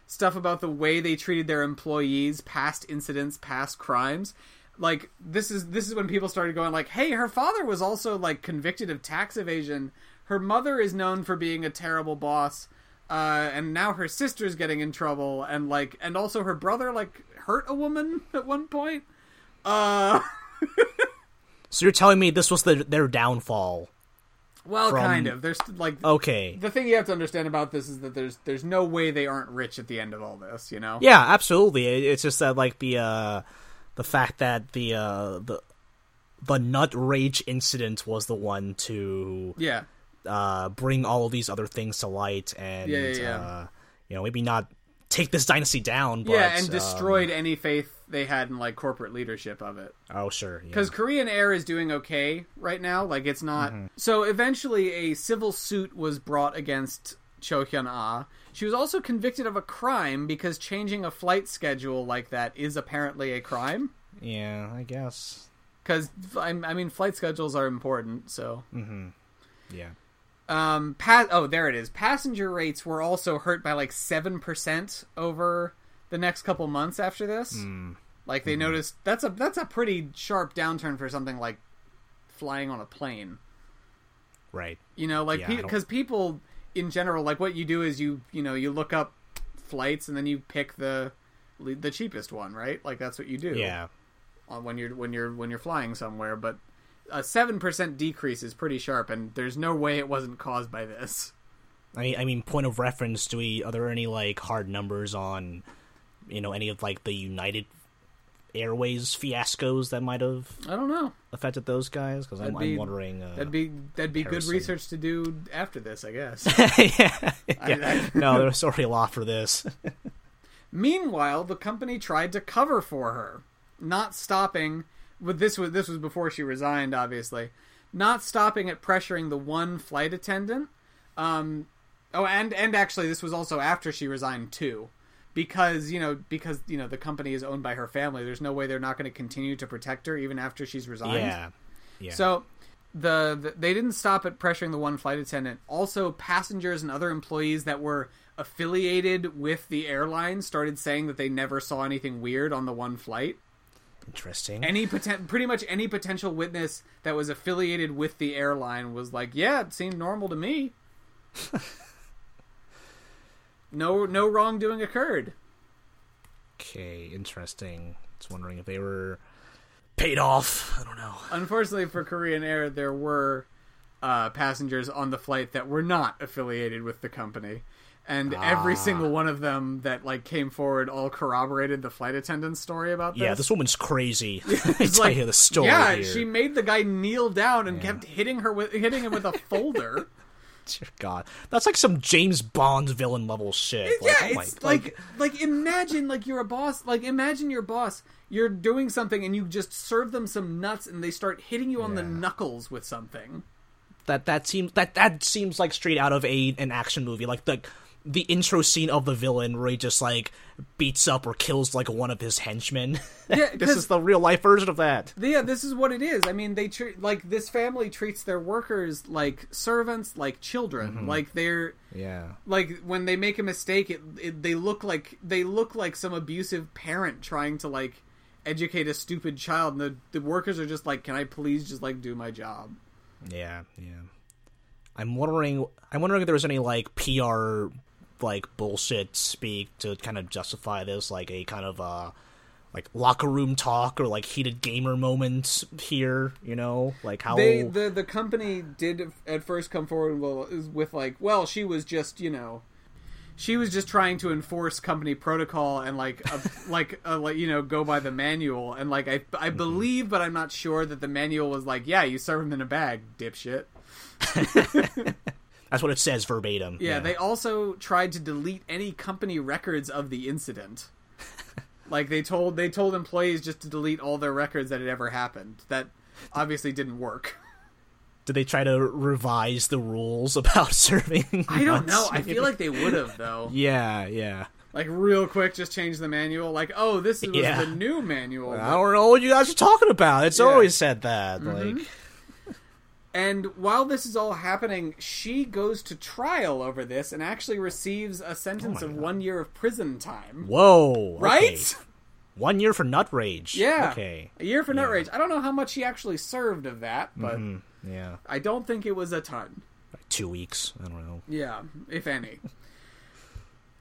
Stuff about the way they treated their employees, past incidents, past crimes. Like this is this is when people started going like, "Hey, her father was also like convicted of tax evasion. Her mother is known for being a terrible boss." Uh, and now her sister's getting in trouble, and like, and also her brother like hurt a woman at one point. Uh, So you're telling me this was the, their downfall? Well, From- kind of. There's like Okay. the thing you have to understand about this is that there's there's no way they aren't rich at the end of all this. You know? Yeah, absolutely. It's just that like the uh the fact that the uh the the nut rage incident was the one to Yeah. uh bring all of these other things to light and Yeah, yeah, yeah. uh you know, maybe not take this dynasty down, but yeah, and um, destroyed any faith they had in like corporate leadership of it. oh sure. Yeah. Because Korean Air is doing okay right now. Like it's not. Mm-hmm. So eventually, a civil suit was brought against Cho Hyun Ah. She was also convicted of a crime because changing a flight schedule like that is apparently a crime. Yeah, I guess. Because I mean, flight schedules are important. So, Yeah. Um, pa- oh, there it is. Passenger rates were also hurt by like seven percent over the next couple months after this. Hmm. Like they noticed that's a that's a pretty sharp downturn for something like flying on a plane. Right. You know, like Yeah, I don't- because people in general, like what you do is you you know you look up flights and then you pick the the cheapest one, right? Like that's what you do. Yeah. When you're when you're when you're flying somewhere, but a seven percent decrease is pretty sharp, and there's no way it wasn't caused by this. I mean, I mean, point of reference. Do we are there any like hard numbers on, you know, any of like the United Airways fiascos that might have I don't know. affected those guys? Because I'm, I'm wondering. Uh, That'd be that'd be good research to do after this, I guess. yeah. I- no, there's already a lot for this. Meanwhile, the company tried to cover for her, not stopping. With this was this was before she resigned, obviously, not stopping at pressuring the one flight attendant. Um, oh, and and actually, this was also after she resigned too, because you know because you know the company is owned by her family. There's no way they're not going to continue to protect her even after she's resigned. yeah. Yeah. So the, the they didn't stop at pressuring the one flight attendant. Also, passengers and other employees that were affiliated with the airline started saying that they never saw anything weird on the one flight. Interesting. Any poten- pretty much any potential witness that was affiliated with the airline was like, "Yeah, it seemed normal to me." no no wrongdoing occurred. okay, interesting. Just wondering if they were paid off. I don't know. Unfortunately for Korean Air, there were uh, passengers on the flight that were not affiliated with the company, and every ah. single one of them that like came forward all corroborated the flight attendant's story about this. Yeah, this woman's crazy. I It's tell you the story. Yeah, here. she made the guy kneel down and kept hitting her with hitting him with a folder. Dear God, that's like some James Bond villain level shit. Like, yeah, oh my- it's like like imagine like you're a boss. Like imagine your boss. You're doing something and you just serve them some nuts and they start hitting you on the knuckles with something. that that seems that that seems like straight out of a an action movie like the the intro scene of the villain where he just like beats up or kills like one of his henchmen Yeah, this 'cause- is the real life version of that Yeah, this is what it is. I mean, they treat like this family treats their workers like servants, like children. Mm-hmm. Like they're yeah like when they make a mistake, it, it they look like they look like some abusive parent trying to like educate a stupid child, and the the workers are just like, "Can I please just like do my job?" yeah yeah i'm wondering i'm wondering if there was any like pr like bullshit speak to kind of justify this like a kind of uh like locker room talk or like heated gamer moments here you know? Like how They the the company did at first come forward with, with like, well, she was just you know, she was just trying to enforce company protocol and like a, like a, like you know go by the manual. And like I I believe, but I'm not sure that the manual was like, yeah, you serve them in a bag, dipshit. that's what it says verbatim Yeah, they also tried to delete any company records of the incident. Like they told they told employees just to delete all their records that had ever happened. That obviously didn't work. Did they try to revise the rules about serving? I don't know. nuts? I feel like they would have though. Yeah, yeah. Like real quick, just change the manual. Like, oh, this was Yeah. the new manual. I don't know what you guys are talking about. It's Yeah. Mm-hmm. always said that. Like, And while this is all happening, she goes to trial over this and actually receives a sentence Oh of God. one year of prison time. whoa, okay. Right? One year for nut rage. Yeah. Okay. A year for nut rage. I don't know how much she actually served of that, but Mm, yeah. I don't think it was a ton. Like two weeks. I don't know. Yeah, if any.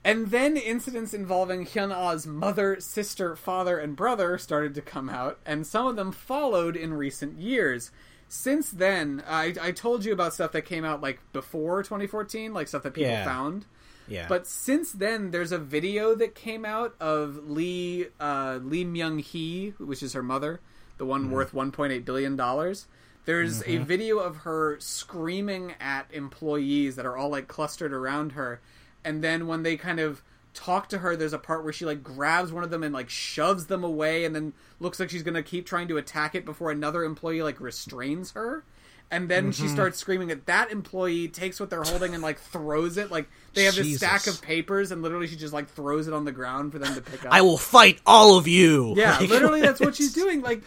And then incidents involving Hyun Ah's mother, sister, father, and brother started to come out, and some of them followed in recent years. Since then, I, I told you about stuff that came out like before 2014, like stuff that people Yeah. found. Yeah. But since then, there's a video that came out of Lee uh, Lee Myung Hee, which is her mother, the one worth 1.8 billion dollars. There's a video of her screaming at employees that are all like clustered around her, and then when they kind of talk to her, there's a part where she like grabs one of them and like shoves them away, and then looks like she's gonna keep trying to attack it before another employee like restrains her. And then she mm-hmm. starts screaming at that employee, takes what they're holding and like throws it. Like they have this stack of papers, and literally she just like throws it on the ground for them to pick up. I will fight all of you. Yeah, Like, literally, that's what she's doing. Like,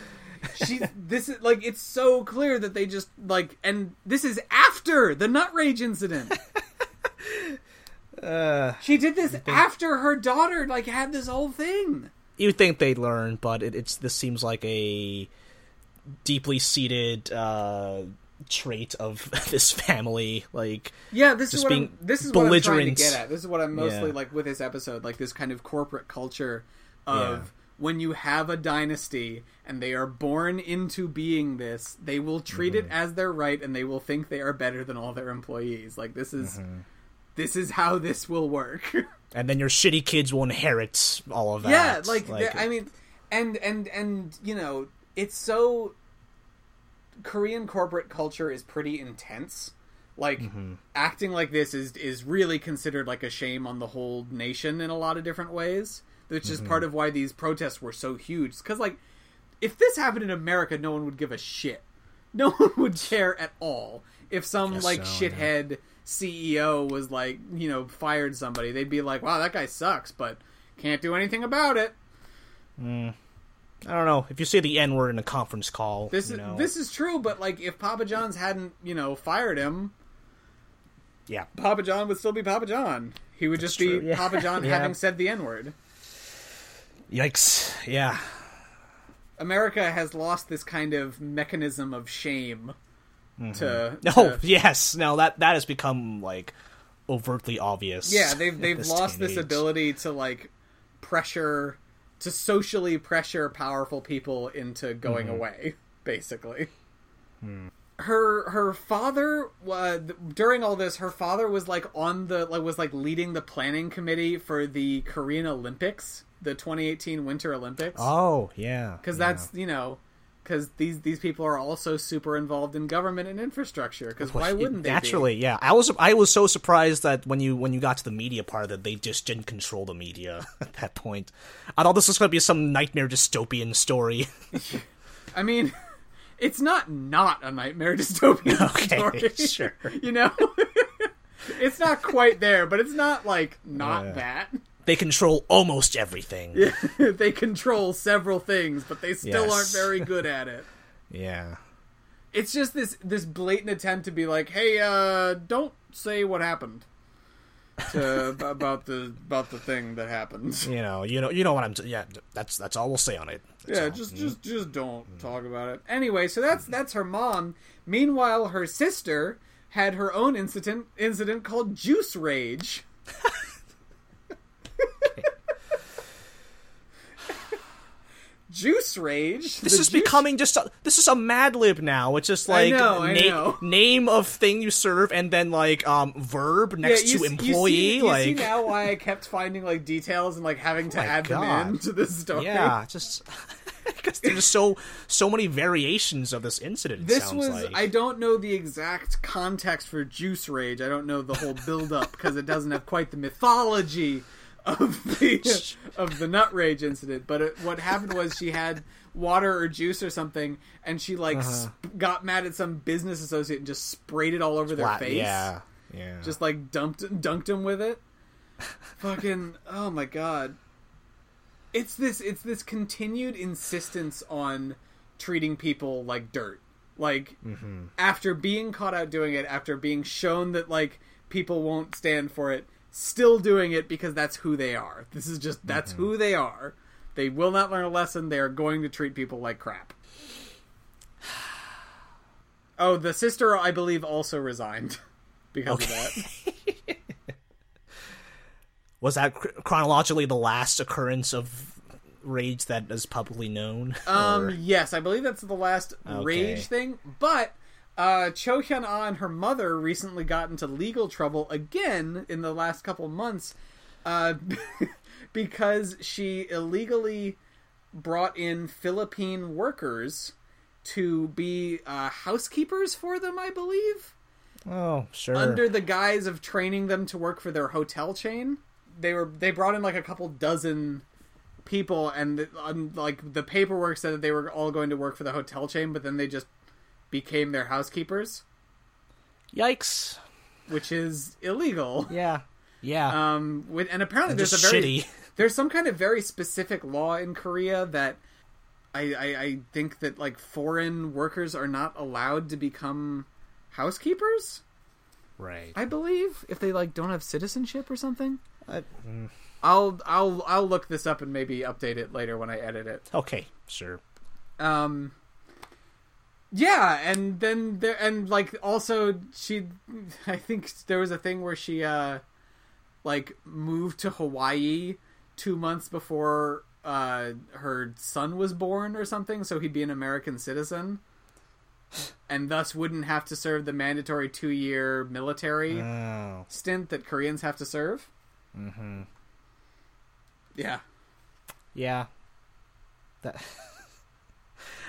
she's this is like it's so clear that they just like, and this is after the nut rage incident. Uh, She did this after her daughter like had this whole thing. you'd think they'd learn, but it, it's this seems like a deeply seated uh, trait of this family. Like, Yeah, this is what being I'm, this is what I'm trying to get at. This is what I'm mostly Yeah. like with this episode, like this kind of corporate culture of Yeah. when you have a dynasty and they are born into being this, they will treat Mm-hmm. it as their right and they will think they are better than all their employees. Like this is Mm-hmm. This is how this will work. and then your shitty kids will inherit all of that. yeah, like, th- I mean, and and and you know, it's so Korean corporate culture is pretty intense. Like Mm-hmm. acting like this is is really considered like a shame on the whole nation in a lot of different ways. Which Mm-hmm. is part of why these protests were so huge. Because like, if this happened in America, no one would give a shit. No one would care at all. If some Guess like so, yeah. CEO was like, you know, fired somebody, they'd be like, "Wow, that guy sucks," but can't do anything about it. Mm. I don't know if you say the N word in a conference call. This you is know, this is true, but like if Papa John's hadn't, you know, fired him, yeah, Papa John would still be Papa John. He would just be yeah. Papa John Yeah. having said the N word. yikes, yeah, America has lost this kind of mechanism of shame to, no, to- yes, now that that has become like overtly obvious. yeah, they've they've this lost this age. ability to like pressure to socially pressure powerful people into going Mm-hmm. away, basically. Hmm. Her her father uh, during all this, her father was like on the like was like leading the planning committee for the Korean Olympics, the 2018 Winter Olympics. Oh yeah, because yeah. that's you know because these these people are also super involved in government and infrastructure because why wouldn't they be? naturally yeah i was i was so surprised that when you when you got to the media part that they just didn't control the media at that point i thought this was going to be some nightmare dystopian story i mean it's not not a nightmare dystopian Okay, story sure. you know it's not quite there but it's not like not Yeah. that they control almost everything. They control several things but they still Yes. aren't very good at it. Yeah. It's just this this blatant attempt to be like hey uh don't say what happened to about the about the thing that happened. You know you know you know what i'm t- yeah that's that's all we'll say on it. That's yeah all. just mm-hmm. just just don't mm-hmm. talk about it. Anyway so that's mm-hmm. that's her mom. Meanwhile her sister had her own incident incident called juice rage juice rage this is juice- becoming just a, this is a mad lib now it's just like know, na- name of thing you serve and then like um verb next you to employee you see, you like see now why I kept finding like details and like having to my add them God. in to the story. Yeah, just because there's so so many variations of this incident. This was like. I don't know the exact context for Juice Rage. I don't know the whole build up because it doesn't have quite the mythology of the of the nut rage incident. But it, what happened was she had water or juice or something, and she like uh-huh. sp- got mad at some business associate and just sprayed it all over their face. Yeah, yeah. Just like dumped dunked him with it. Fucking oh my god. It's this it's this continued insistence on treating people like dirt. Like mm-hmm. after being caught out doing it, after being shown that like people won't stand for it, still doing it because that's who they are. This is just that's who they are. They will not learn a lesson. They are going to treat people like crap. Oh, the sister, I believe, also resigned because of that. Was that chronologically the last occurrence of rage that is publicly known? Um, Or- yes, I believe that's the last rage thing. But uh, Cho Hyun Ah and her mother recently got into legal trouble again in the last couple months uh, because she illegally brought in Philippine workers to be uh, housekeepers for them. I believe oh, sure. under the guise of training them to work for their hotel chain. They were they brought in like a couple dozen people, and um, like the paperwork said that they were all going to work for the hotel chain, but then they just became their housekeepers, Yikes. which is illegal. Yeah. Yeah. Um, with, and apparently And there's a very shitty. there's some kind of very specific law in Korea that I, I I think that like foreign workers are not allowed to become housekeepers. right. I believe if they like don't have citizenship or something. I- mm, I'll I'll I'll look this up and maybe update it later when I edit it. okay, sure. Um yeah, and then there and like also she I think there was a thing where she uh like moved to Hawaii 2 months before uh her son was born or something so he'd be an American citizen and thus wouldn't have to serve the mandatory 2-year military Oh. stint that Koreans have to serve. Mhm. Yeah. Yeah. That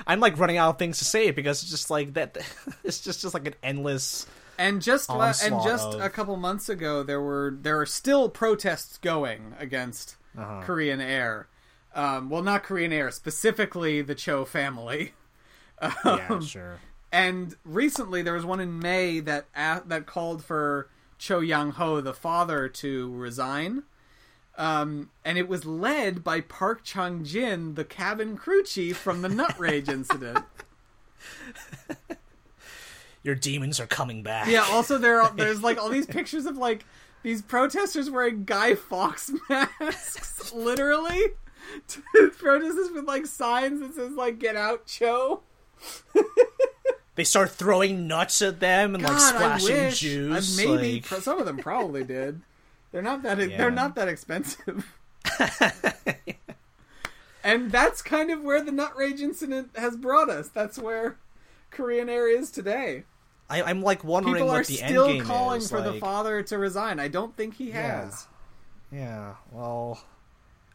I'm like running out of things to say because it's just like that it's just just like an endless And just la- and just of- a couple months ago, there were there are still protests going against Uh-huh. Korean Air. Um, well, not Korean Air, specifically the Cho family. yeah, Um, sure. And recently, there was one in May that a- that called for Cho Yang Ho, the father, to resign. Um, and it was led by Park Chung Jin, the cabin crew chief from the Nut Rage incident. Your demons are coming back. Yeah. Also, there are, there's like all these pictures of like these protesters wearing Guy Fawkes masks, literally. protesters with like signs that says like "Get out, Cho." They start throwing nuts at them and like God, I splashing juice. Uh, maybe like- some of them probably did. They're not that. Yeah. They're not that expensive. and that's kind of where the nut rage incident has brought us. That's where Korean Air is today. I, I'm like wondering People what the still end game calling is. for the father to resign. I don't think he Yeah. has. Yeah, well,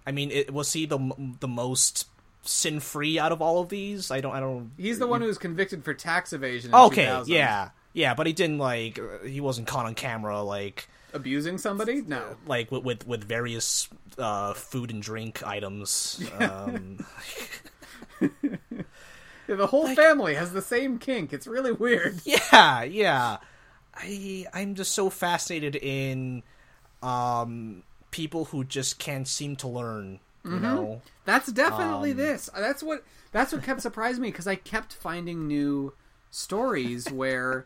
I mean, it, was he the the most sin free out of all of these? I don't, I don't. He's the one who was convicted for tax evasion. In Okay, 2000. yeah, yeah, but he didn't like he wasn't caught on camera like abusing somebody. No, like with with, with various uh, food and drink items. Um, Yeah, the whole family has the same kink. It's really weird. yeah, yeah. I I'm just so fascinated in um people who just can't seem to learn. You know, That's definitely Um, this. That's what that's what kept surprising me because I kept finding new stories where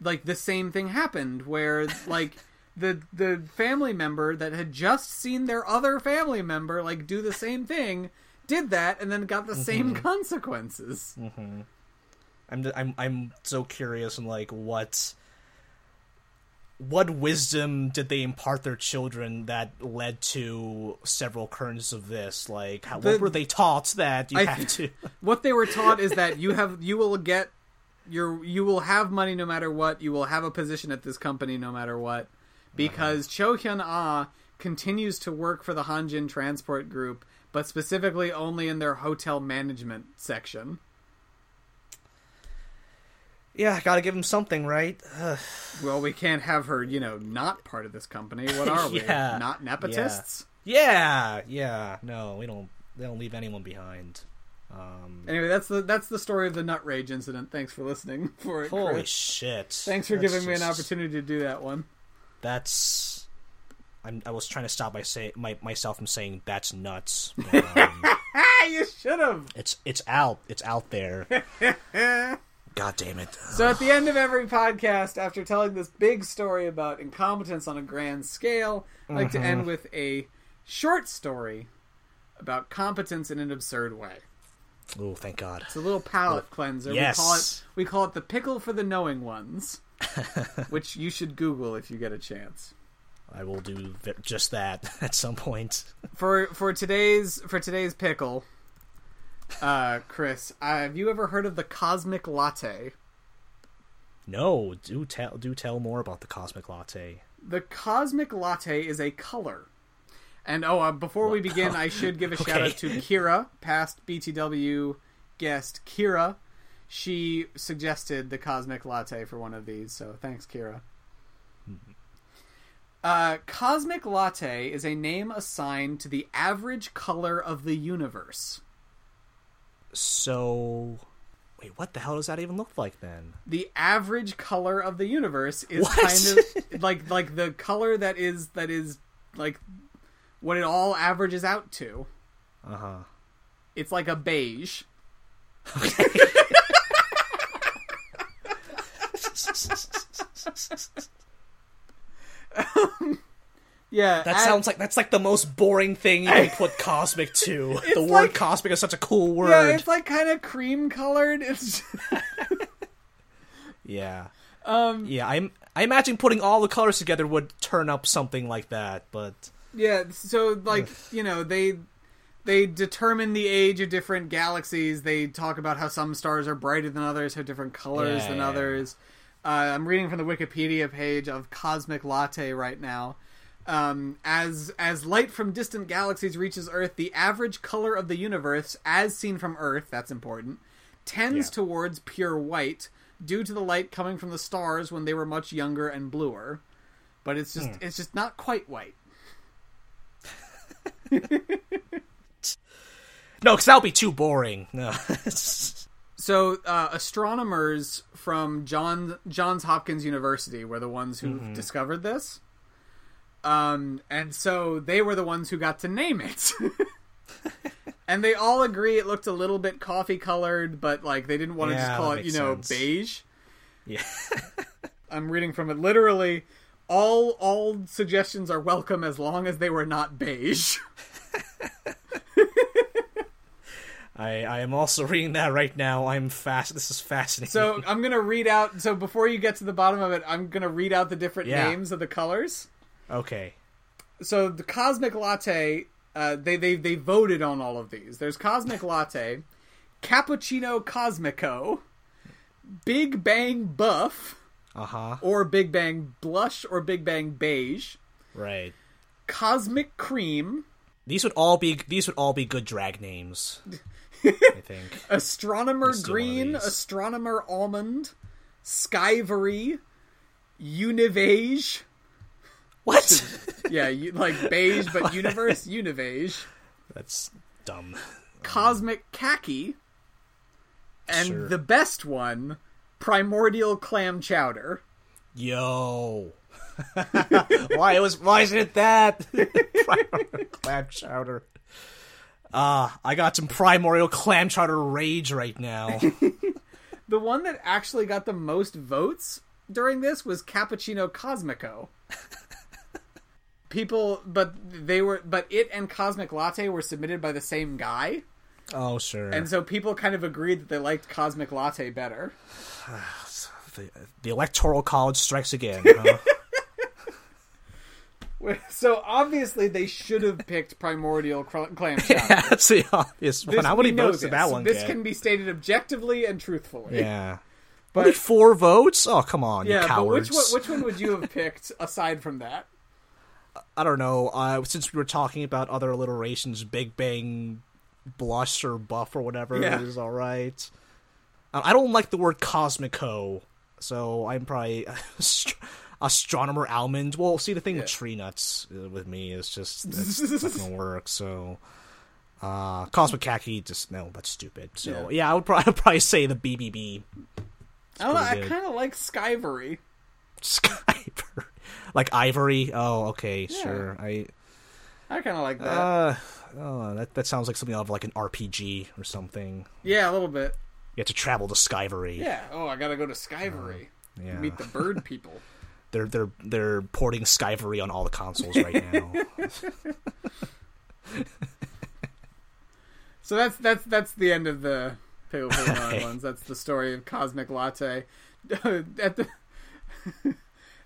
like the same thing happened where like the the family member that had just seen their other family member like do the same thing did that and then got the same Mm-hmm. consequences. I'm I'm I'm so curious and like what what wisdom did they impart their children that led to several occurrences of this? Like, how, The- what were they taught that you I have to? what they were taught is that you have you will get your you will have money no matter what. You will have a position at this company no matter what. Because Cho Hyun Ah continues to work for the Hanjin Transport Group, but specifically only in their hotel management section. Yeah, gotta give him something, right? Ugh. Well, we can't have her, you know, not part of this company. What are we? Yeah. Not nepotists? Yeah, yeah. No, we don't. They don't leave anyone behind. Um, Anyway, that's the that's the story of the nut rage incident. Thanks for listening for it. holy Chris. shit! Thanks for That's giving me an opportunity to do that one. That's. I'm, I was trying to stop my say my, myself from saying that's nuts. But, um, you should have. it's it's out. It's out there. God damn it! So at the end of every podcast, after telling this big story about incompetence on a grand scale, I like to end with a short story about competence in an absurd way. Oh, thank God. It's a little palate cleanser. yes. We call it we call it the pickle for the knowing ones, which you should Google if you get a chance. I will do just that at some point. For for today's for today's pickle, uh, Chris, uh, have you ever heard of the cosmic latte? No, do tell do tell more about the cosmic latte. The cosmic latte is a color. And oh, uh, before we begin, I should give a shout out to Kira, past BTW guest Kira. She suggested the cosmic latte for one of these, so thanks, Kira. Uh, cosmic latte is a name assigned to the average color of the universe. So, wait, what the hell does that even look like then? the average color of the universe is What? kind of like like the color that is that is like what it all averages out to. Uh huh. It's like a beige. yeah, That as- sounds like that's like the most boring thing you can put cosmic to. the word like- cosmic is such a cool word. yeah, it's like kind of cream colored. It's yeah. um Yeah, I'm I imagine putting all the colors together would turn up something like that, but Yeah, so like you know they they determine the age of different galaxies. They talk about how some stars are brighter than others, have different colors Yeah, than yeah, others. Uh, I'm reading from the Wikipedia page of Cosmic Latte right now. Um, as as light from distant galaxies reaches Earth, the average color of the universe, as seen from Earth, that's important, tends Yeah. towards pure white due to the light coming from the stars when they were much younger and bluer. But it's just it's just not quite white. no, because that would be too boring. No. So uh, astronomers from John Johns Hopkins University were the ones who discovered this. Um, and so they were the ones who got to name it. and they all agree it looked a little bit coffee colored, but like they didn't want to Yeah, just call it, you know, sense. beige. yeah. I'm reading from it literally. All all suggestions are welcome as long as they were not beige. I I am also reading that right now. I'm fast. This is fascinating. So I'm gonna read out. So before you get to the bottom of it, I'm gonna read out the different Yeah. names of the colors. okay. so the cosmic latte uh, they, they they voted on all of these there's cosmic latte cappuccino cosmico big bang buff Uh huh. or big bang blush or big bang beige Right. cosmic cream These would all be these would all be good drag names. I think. astronomer Let's do one of green astronomer almond skyvory univeige What? yeah you, like beige but universe univeige That's dumb. cosmic khaki, and Sure. the best one, primordial clam chowder. Yo. why was why isn't it that? clam chowder. Ah, I got some primordial clam chowder rage right now. The one that actually got the most votes during this was Cappuccino Cosmico. People, but they were, but it and Cosmic Latte were submitted by the same guy, oh sure. and so people kind of agreed that they liked Cosmic Latte better. the, the electoral college strikes again. Huh? So obviously they should have picked Primordial cl- Clam Chowder. yeah, that's the obvious one. This- How many votes did that one This get? can be stated objectively and truthfully. Yeah. But- Only four votes? Oh, come on, Yeah, you but cowards. which one, which one would you have picked aside from that? I don't know. Uh, since we were talking about other alliterations, Big Bang Blush or Buff or whatever Yeah. is all right. I I don't like the word Cosmico, so I'm probably astronomer almond. Well, see, the thing with tree nuts uh, with me is just that's not gonna work. So, uh, cosmic khaki, just no, that's stupid. So, yeah, I would probably, I'd probably say the BBB I don't know. I kind of like Skyvory. Skyper, like ivory. Oh, okay, sure. I I kind of like that. uh, oh, that that sounds like something out of like an RPG or something. yeah, a little bit. You have to travel to Skyvory. Yeah. Oh, I gotta go to Skyvory. yeah. Meet the bird people. They're they're they're porting Skyvory on all the consoles right now. So that's that's that's the end of the Pale ones. That's the story of Cosmic Latte. at the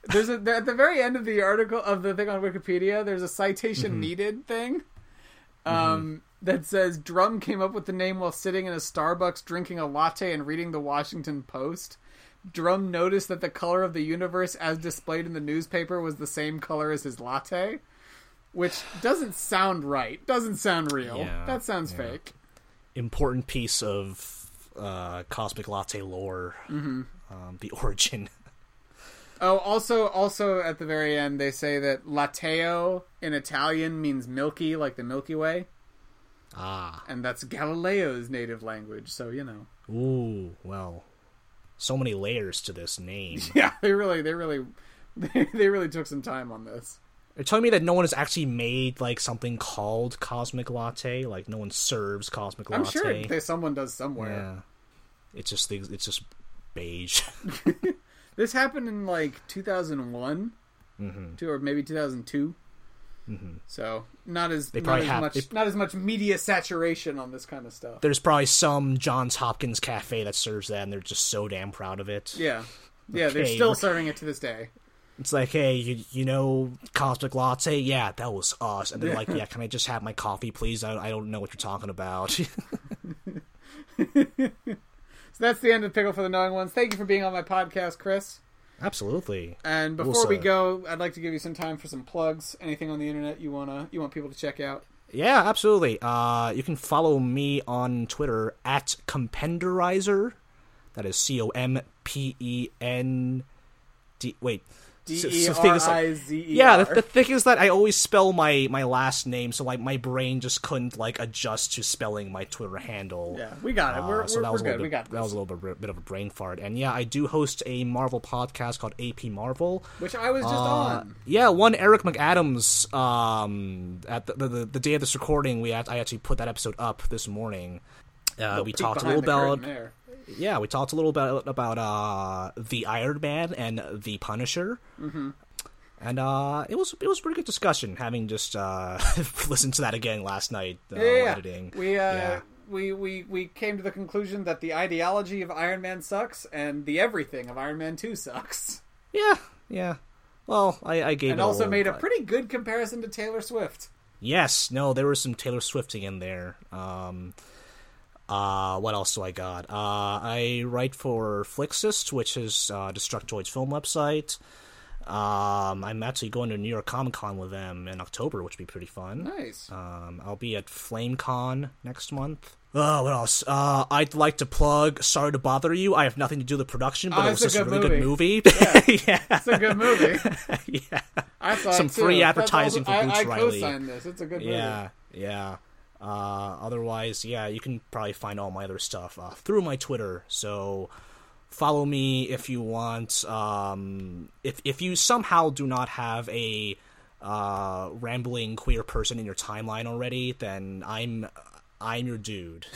there's a at the very end of the article of the thing on Wikipedia. There's a citation Mm-hmm. needed thing. Um, that says Drum came up with the name while sitting in a Starbucks drinking a latte and reading the Washington Post. Drum noticed that the color of the universe as displayed in the newspaper was the same color as his latte, which doesn't sound right. Doesn't sound real. Yeah, that sounds yeah. fake. Important piece of uh, cosmic latte lore. Mm-hmm. Um, the origin. Oh, also, also at the very end, they say that latteo in Italian means milky, like the Milky Way, Ah, and that's Galileo's native language. So you know, ooh, well, so many layers to this name. yeah, they really, they really, they, they really took some time on this. They're telling me that no one has actually made like something called cosmic latte. Like no one serves cosmic latte. I'm sure they, someone does somewhere. Yeah, it's just the- it's just beige. This happened in like 2001, Mm-hmm. to, or maybe 2002. Mm-hmm. So not as not probably as have- much they- not as much media saturation on this kind of stuff. There's probably some Johns Hopkins cafe that serves that, and they're just so damn proud of it. Yeah, yeah, they're still serving it to this day. It's like, hey, you you know Cosmic Latte? Yeah, that was us. And they're like, yeah, can I just have my coffee, please? I, I don't know what you're talking about. So that's the end of Pickle for the Knowing Ones. Thank you for being on my podcast, Chris. Absolutely. And before we go, I'd like to give you some time for some plugs. Anything on the internet you wanna you want people to check out? Yeah, absolutely. Uh, you can follow me on Twitter at Compenderizer. That is C O M P E N D. Wait. D So- E so R I Z E Yeah, the, the thing is that I always spell my, my last name, so like my brain just couldn't like adjust to spelling my Twitter handle. Yeah, we got it. Uh, We're, so we're, that we're was good. little We bit, got that was a little bit, bit of a brain fart. And yeah, I do host a Marvel podcast called AP Marvel. Which I was just Uh, on. yeah, one Eric McAdams. Um, at the, the the the day of this recording, we had, I actually put that episode up this morning. Uh, we talked a little about yeah, we talked a little bit about uh, the Iron Man and the Punisher. Mm-hmm. And uh, it was it was a pretty good discussion. Having just uh, listened to that again last night, uh, Yeah, editing. We uh, yeah. we, we we came to the conclusion that the ideology of Iron Man sucks and the everything of Iron Man Two sucks, yeah, yeah. Well, I, I gave and it also made a pretty good comparison to Taylor Swift. Yes, no, there was some Taylor Swifting in there. Um, uh, what else do I got? Uh, I write for Flixist, which is uh, Destructoid's film website. Um, I'm actually going to New York Comic Con with them in October, which would be pretty fun. Nice. Um, I'll be at FlameCon next month. Oh, what else? Uh, I'd like to plug Sorry to Bother You. I have nothing to do with the production, but Oh, it was it's a just a really movie. good movie. yeah. It's a good movie. yeah. I saw Some too. free That's advertising for I, Boots I Riley. co-signed this. It's a good movie. Yeah, yeah. Uh, otherwise, yeah, you can probably find all my other stuff uh, through my Twitter. So follow me if you want. Um, if if you somehow do not have a uh, rambling queer person in your timeline already, then I'm I'm your dude.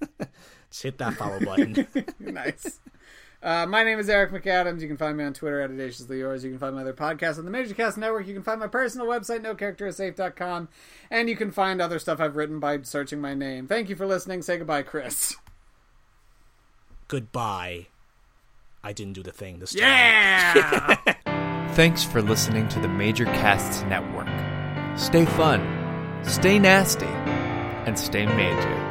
Just hit that follow button. nice. Uh, my name is Eric McAdams. You can find me on Twitter at audaciously yours. You can find my other podcasts on the Major Cast Network. You can find my personal website, nocharacterisafe.com. And you can find other stuff I've written by searching my name. Thank you for listening. Say goodbye, Chris. Goodbye. I didn't do the thing this time. Yeah! Thanks for listening to the Major Casts Network. Stay fun, stay nasty, and stay major.